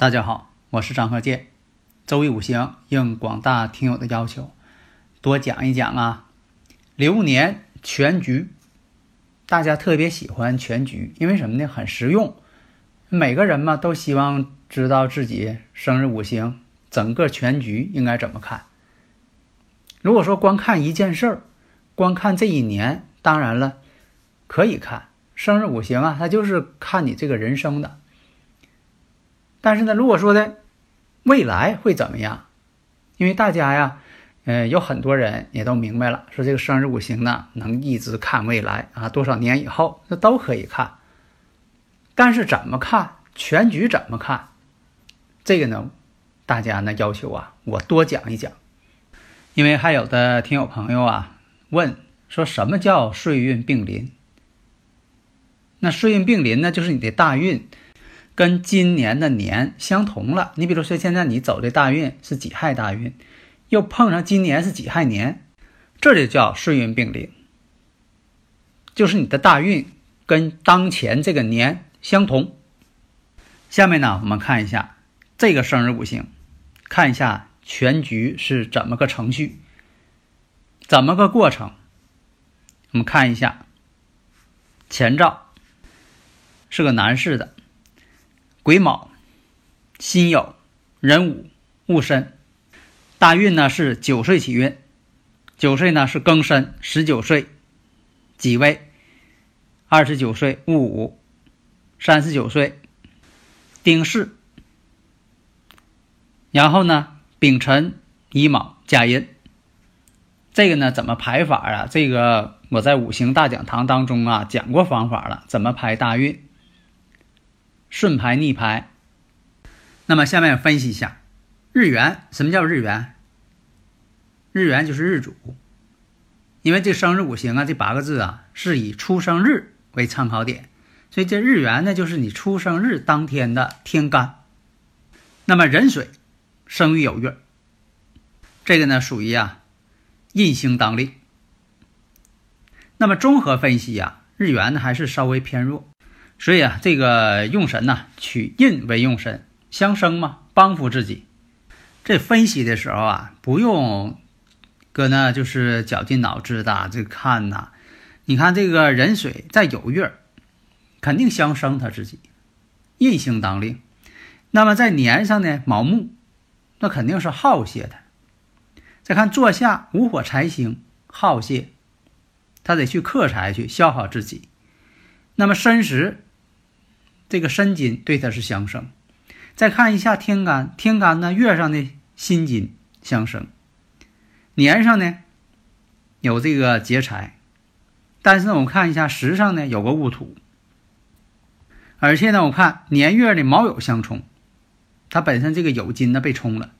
大家好，我是张鹤剑。周易五行应广大听友的要求，多讲一讲啊。流年全局，大家特别喜欢全局，因为什么呢？很实用。每个人嘛都希望知道自己生日五行整个全局应该怎么看。如果说光看一件事儿，光看这一年，当然了，可以看生日五行啊，它就是看你这个人生的。但是呢，如果说的未来会怎么样？因为大家呀，呃，有很多人也都明白了，说这个生日五行呢，能一直看未来啊，多少年以后那都可以看。但是怎么看全局怎么看？这个呢，大家呢要求啊，我多讲一讲。因为还有的听友朋友啊问说什么叫岁运并临？那岁运并临呢，就是你的大运。跟今年的年相同了。你比如说，现在你走的大运是己亥大运，又碰上今年是己亥年，这就叫顺运并临，就是你的大运跟当前这个年相同。下面呢，我们看一下这个生日五行，看一下全局是怎么个程序，怎么个过程。我们看一下前兆是个男士的。癸卯、辛酉、壬午、戊申，大运呢是九岁起运，九岁呢是庚申，十九岁己未，二十九岁戊午，三十九岁丁巳，然后呢丙辰、乙卯、甲寅。这个呢怎么排法啊？这个我在五行大讲堂当中啊讲过方法了，怎么排大运。顺排逆排，那么下面分析一下日元。什么叫日元？日元就是日主，因为这生日五行啊，这八个字啊是以出生日为参考点，所以这日元呢就是你出生日当天的天干。那么壬水生于酉月，这个呢属于啊印星当令。那么综合分析呀，日元呢还是稍微偏弱。所以啊，这个用神呢，取印为用神，相生嘛，帮扶自己。这分析的时候啊，不用搁那就是绞尽脑汁的这看呐。你看这个壬水在酉月，肯定相生他自己，印星当令。那么在年上呢，卯木，那肯定是耗泄的。再看坐下无火财星耗泄，他得去克财去消耗自己。那么申时。这个申金对他是相生，再看一下天干，天干呢月上的辛金相生，年上呢有这个劫财，但是呢我们看一下时上呢有个戊土，而且呢我看年月的卯酉相冲，他本身这个酉金呢被冲了，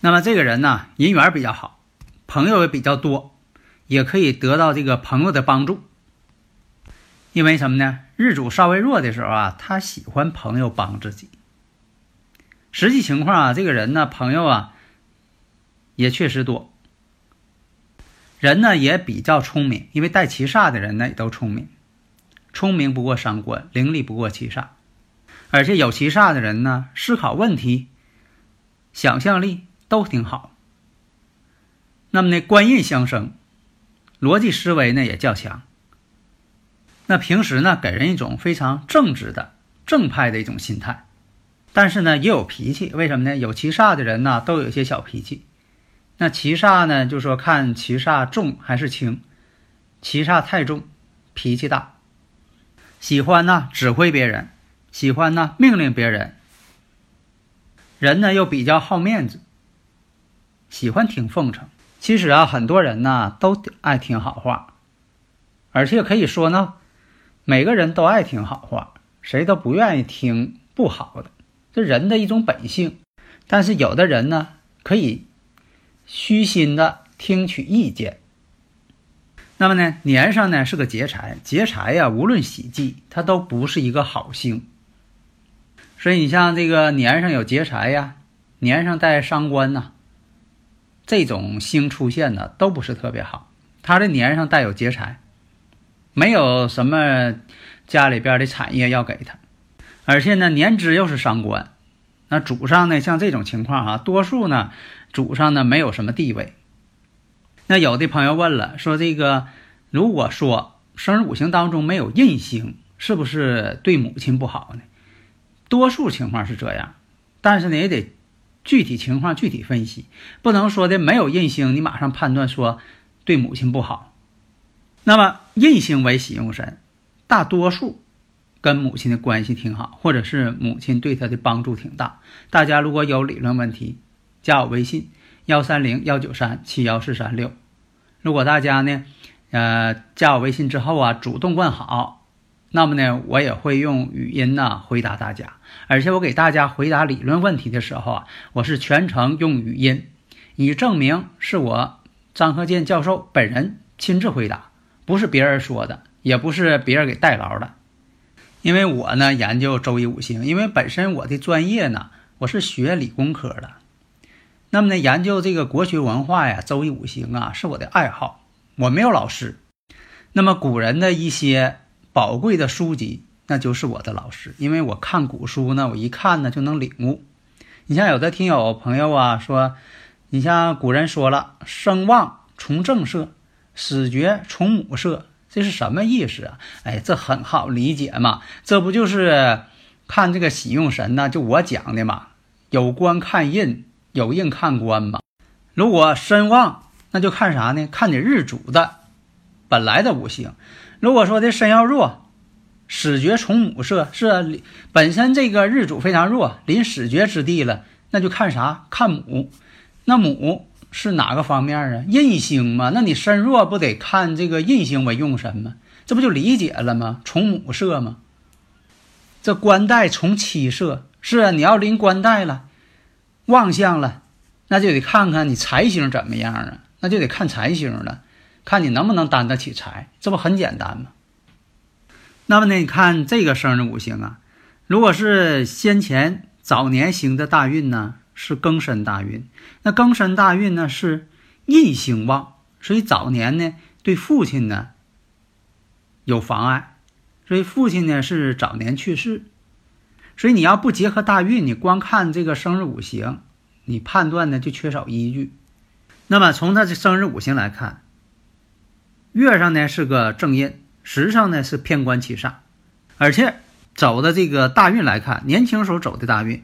那么这个人呢人缘比较好，朋友也比较多，也可以得到这个朋友的帮助。因为什么呢？日主稍微弱的时候啊，他喜欢朋友帮自己。实际情况啊，这个人呢，朋友啊，也确实多。人呢也比较聪明，因为带七煞的人呢也都聪明。聪明不过三关，伶俐不过七煞。而且有七煞的人呢，思考问题、想象力都挺好。那么呢，官印相生，逻辑思维呢也较强。那平时呢，给人一种非常正直的、正派的一种心态，但是呢，也有脾气。为什么呢？有七煞的人呢，都有一些小脾气。那七煞呢，就说看七煞重还是轻。七煞太重，脾气大，喜欢呢指挥别人，喜欢呢命令别人。人呢又比较好面子，喜欢听奉承。其实啊，很多人呢都爱听好话，而且可以说呢，每个人都爱听好话，谁都不愿意听不好的，这人的一种本性。但是有的人呢，可以虚心的听取意见。那么呢，年上呢是个劫财，劫财呀，无论喜忌，它都不是一个好星。所以你像这个年上有劫财呀，年上带伤官呐，这种星出现呢，都不是特别好。他的年上带有劫财，没有什么家里边的产业要给他，而且呢，年支又是伤官，那主上呢，像这种情况哈，多数呢，主上呢没有什么地位。那有的朋友问了，说这个如果说生日五行当中没有印星，是不是对母亲不好呢？多数情况是这样，但是呢也得具体情况具体分析，不能说的没有印星，你马上判断说对母亲不好。那么印星为喜用神，大多数跟母亲的关系挺好，或者是母亲对他的帮助挺大。大家如果有理论问题，加我微信幺三零幺九三七幺四三六。如果大家呢，呃，加我微信之后啊，主动问好。那么呢，我也会用语音呢回答大家，而且我给大家回答理论问题的时候啊，我是全程用语音，以证明是我张鹤健教授本人亲自回答，不是别人说的，也不是别人给代劳的。因为我呢研究周易五行，因为本身我的专业呢我是学理工科的，那么呢研究这个国学文化呀，周易五行啊是我的爱好，我没有老师。那么古人的一些。宝贵的书籍，那就是我的老师。因为我看古书呢，我一看呢就能领悟。你像有的听友朋友啊说，你像古人说了，声旺从正色，死绝从母色，这是什么意思啊？哎，这很好理解嘛，这不就是看这个喜用神呢？就我讲的嘛，有官看印，有印看官嘛。如果身旺，那就看啥呢？看你日主的本来的五行。如果说这身要弱，始绝从母色是本身这个日主非常弱，临始绝之地了，那就看啥？看母。那母是哪个方面啊？印星嘛。那你身弱不得看这个印星为用神吗？这不就理解了吗？从母色吗？这官带从妻色是啊。你要临官带了，旺相了，那就得看看你财星怎么样啊？那就得看财星了。看你能不能担得起财，这不很简单吗？那么呢，你看这个生日五行啊，如果是先前早年行的大运呢，是庚申大运，那庚申大运呢是印星旺，所以早年呢对父亲呢有妨碍，所以父亲呢是早年去世，所以你要不结合大运，你光看这个生日五行，你判断呢就缺少依据。那么从他的生日五行来看。月上呢是个正印，时上呢是偏官七煞，而且走的这个大运来看，年轻时候走的大运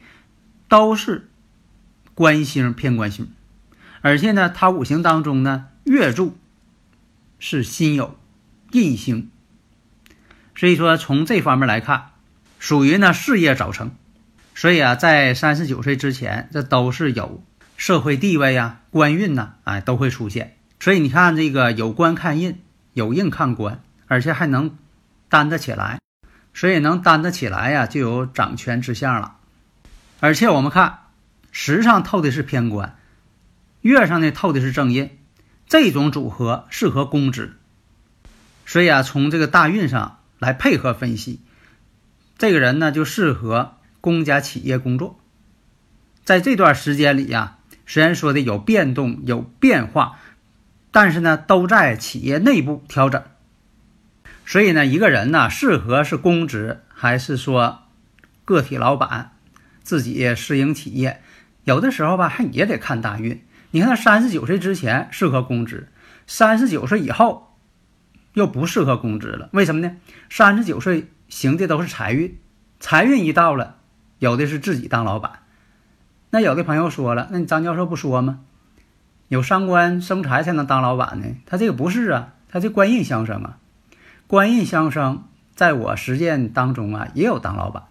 都是官星偏官星，而且呢，他五行当中呢月柱是辛酉印星，所以说从这方面来看，属于呢事业早成，所以啊，在三十九岁之前，这都是有社会地位呀、官运呐，哎都会出现。所以你看，这个有官看印，有印看官，而且还能担得起来。所以能担得起来呀，就有掌权之相了。而且我们看时上透的是偏官，月上呢透的是正印，这种组合适合公职。所以啊，从这个大运上来配合分析，这个人呢就适合公家企业工作。在这段时间里呀，虽然说的有变动、有变化。但是呢，都在企业内部调整，所以呢，一个人呢，适合是公职还是说个体老板，自己私营企业，有的时候吧，还也得看大运。你看他三十九岁之前适合公职，三十九岁以后又不适合公职了。为什么呢？三十九岁行的都是财运，财运一到了，有的是自己当老板。那有的朋友说了，那你张教授不说吗？有伤官生财才能当老板呢，他这个不是啊，他这官印相生啊，官印相生，在我实践当中啊，也有当老板，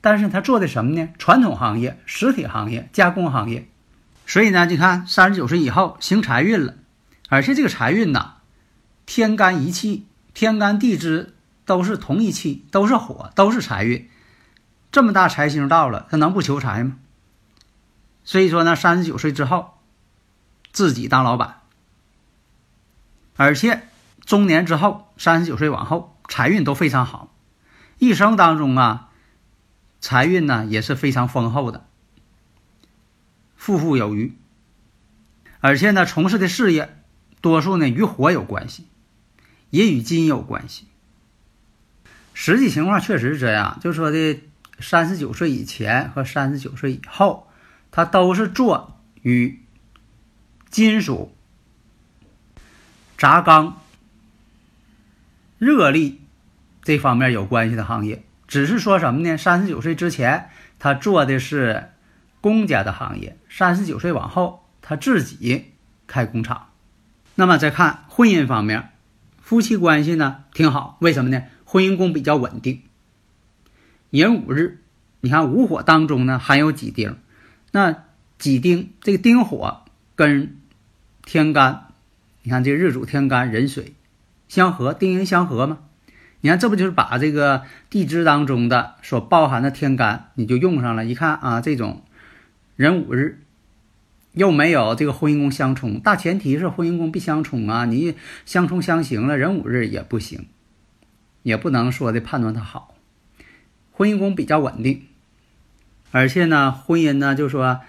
但是他做的什么呢？传统行业、实体行业、加工行业，所以呢，你看三十九岁以后行财运了，而且这个财运呐，天干一气，天干地支都是同一气，都是火，都是财运，这么大财星到了，他能不求财吗？所以说呢，三十九岁之后，自己当老板，而且中年之后，三十九岁往后，财运都非常好，一生当中啊，财运呢也是非常丰厚的。富富有余，而且呢，从事的事业多数呢与火有关系，也与金有关系。实际情况确实是这样，就说的三十九岁以前和三十九岁以后，他都是做与金属、轧钢、热力这方面有关系的行业。只是说什么呢？三十九岁之前，他做的是。公家的行业，三十九岁往后，他自己开工厂。那么再看婚姻方面，夫妻关系呢挺好，为什么呢？婚姻宫比较稳定。寅午日，你看午火当中呢含有己丁，那己丁这个丁火跟天干，你看这日主天干壬水相合，丁寅相合吗？你看这不就是把这个地支当中的所包含的天干你就用上了？一看啊，这种。壬午日，又没有这个婚姻宫相冲，大前提是婚姻宫必相冲啊！你相冲相刑了，壬午日也不行，也不能说的判断它好。婚姻宫比较稳定，而且呢，婚姻呢就说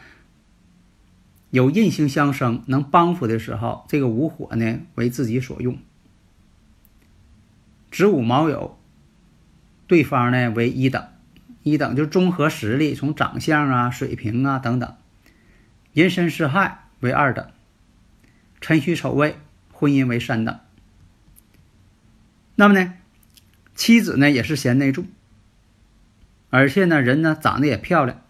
有印星相生，能帮扶的时候，这个午火呢为自己所用。子午卯酉，对方呢为一等。一等就是综合实力，从长相啊、水平啊等等。寅申巳亥为二等，辰戌丑未婚姻为三等。那么呢，妻子呢也是贤内助，而且呢人呢长得也漂亮。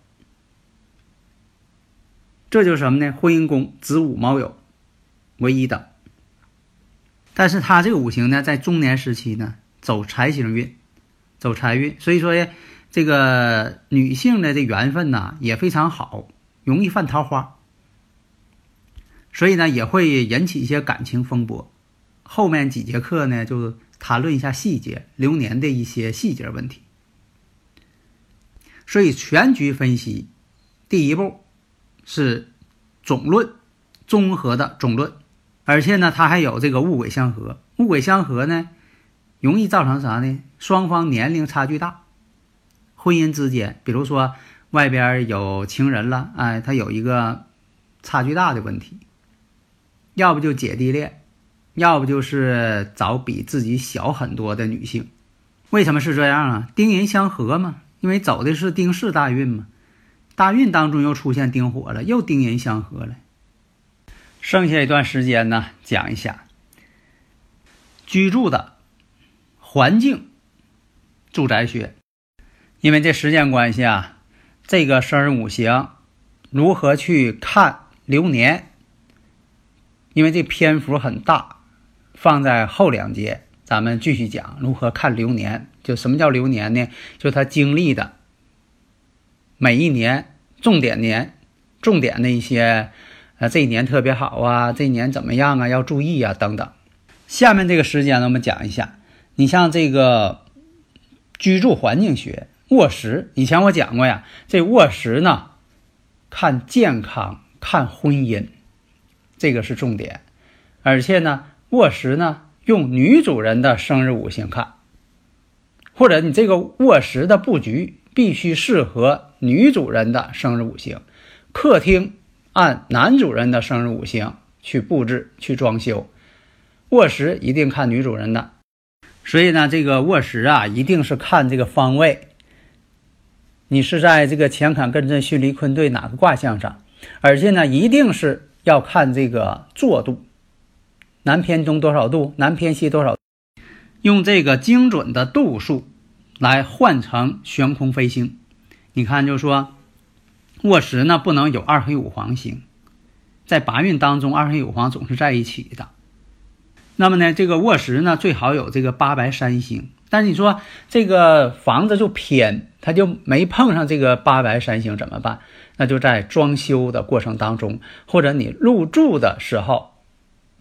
这就是什么呢？婚姻宫子午卯酉为一等，但是他这个五行呢，在中年时期呢走财星运，走财运，所以说呢。这个女性的这缘分呐也非常好，容易犯桃花，所以呢也会引起一些感情风波。后面几节课呢就谈论一下细节，流年的一些细节问题。所以全局分析，第一步是总论，综合的总论，而且呢它还有这个物鬼相合，物鬼相合呢容易造成啥呢？双方年龄差距大。婚姻之间，比如说外边有情人了，哎，他有一个差距大的问题，要不就姐弟恋，要不就是找比自己小很多的女性。为什么是这样啊？丁寅相合嘛，因为走的是丁巳大运嘛，大运当中又出现丁火了，又丁寅相合了。剩下一段时间呢，讲一下居住的环境，住宅学。因为这时间关系啊，这个生日五行如何去看流年？因为这篇幅很大，放在后两节咱们继续讲如何看流年。就什么叫流年呢？就他经历的每一年重点年、重点的一些，啊，这一年特别好啊，这一年怎么样啊？要注意啊，等等。下面这个时间呢，我们讲一下，你像这个居住环境学。卧室，以前我讲过呀。这卧室呢，看健康，看婚姻，这个是重点。而且呢，卧室呢，用女主人的生日五行看，或者你这个卧室的布局必须适合女主人的生日五行。客厅按男主人的生日五行去布置、去装修。卧室一定看女主人的。所以呢，这个卧室啊，一定是看这个方位。你是在这个乾坎艮震巽离坤兑哪个卦象上？而且呢，一定是要看这个坐度，南偏东多少度，南偏西多少，用这个精准的度数来换成悬空飞星。你看，就说卧室呢不能有二黑五黄星，在八运当中，二黑五黄总是在一起的。那么呢，这个卧室呢最好有这个八白三星。但是你说这个房子就偏，它就没碰上这个八白三星怎么办？那就在装修的过程当中，或者你入住的时候，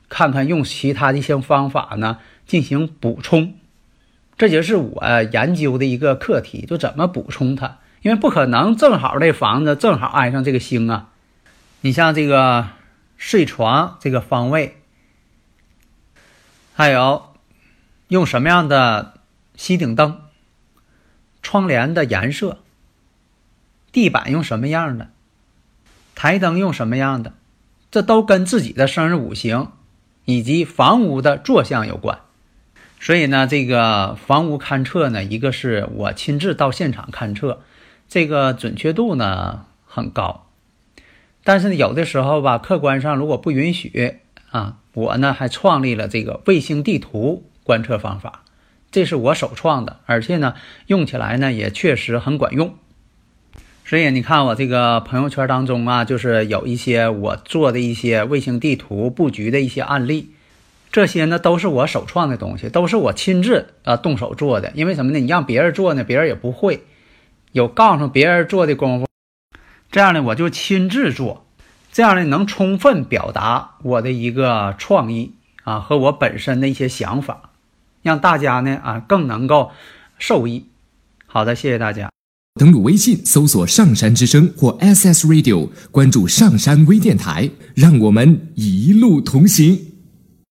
看看用其他的一些方法呢进行补充。这就是我研究的一个课题，就怎么补充它，因为不可能正好这房子正好挨上这个星啊。你像这个睡床这个方位，还有用什么样的吸顶灯，窗帘的颜色，地板用什么样的，台灯用什么样的，这都跟自己的生日五行以及房屋的坐向有关。所以呢，这个房屋勘测呢，一个是我亲自到现场勘测，这个准确度呢很高。但是呢，有的时候吧，客观上如果不允许啊，我呢还创立了这个卫星地图观测方法，这是我首创的，而且呢用起来呢也确实很管用。所以你看我这个朋友圈当中啊，就是有一些我做的一些卫星地图布局的一些案例。这些呢都是我首创的东西，都是我亲自啊动手做的。因为什么呢？你让别人做呢，别人也不会有告诉别人做的功夫。这样呢，我就亲自做，这样呢能充分表达我的一个创意啊和我本身的一些想法，让大家呢啊更能够受益。好的，谢谢大家。登录微信搜索“上山之声”或 “SS Radio”，关注上山微电台，让我们一路同行。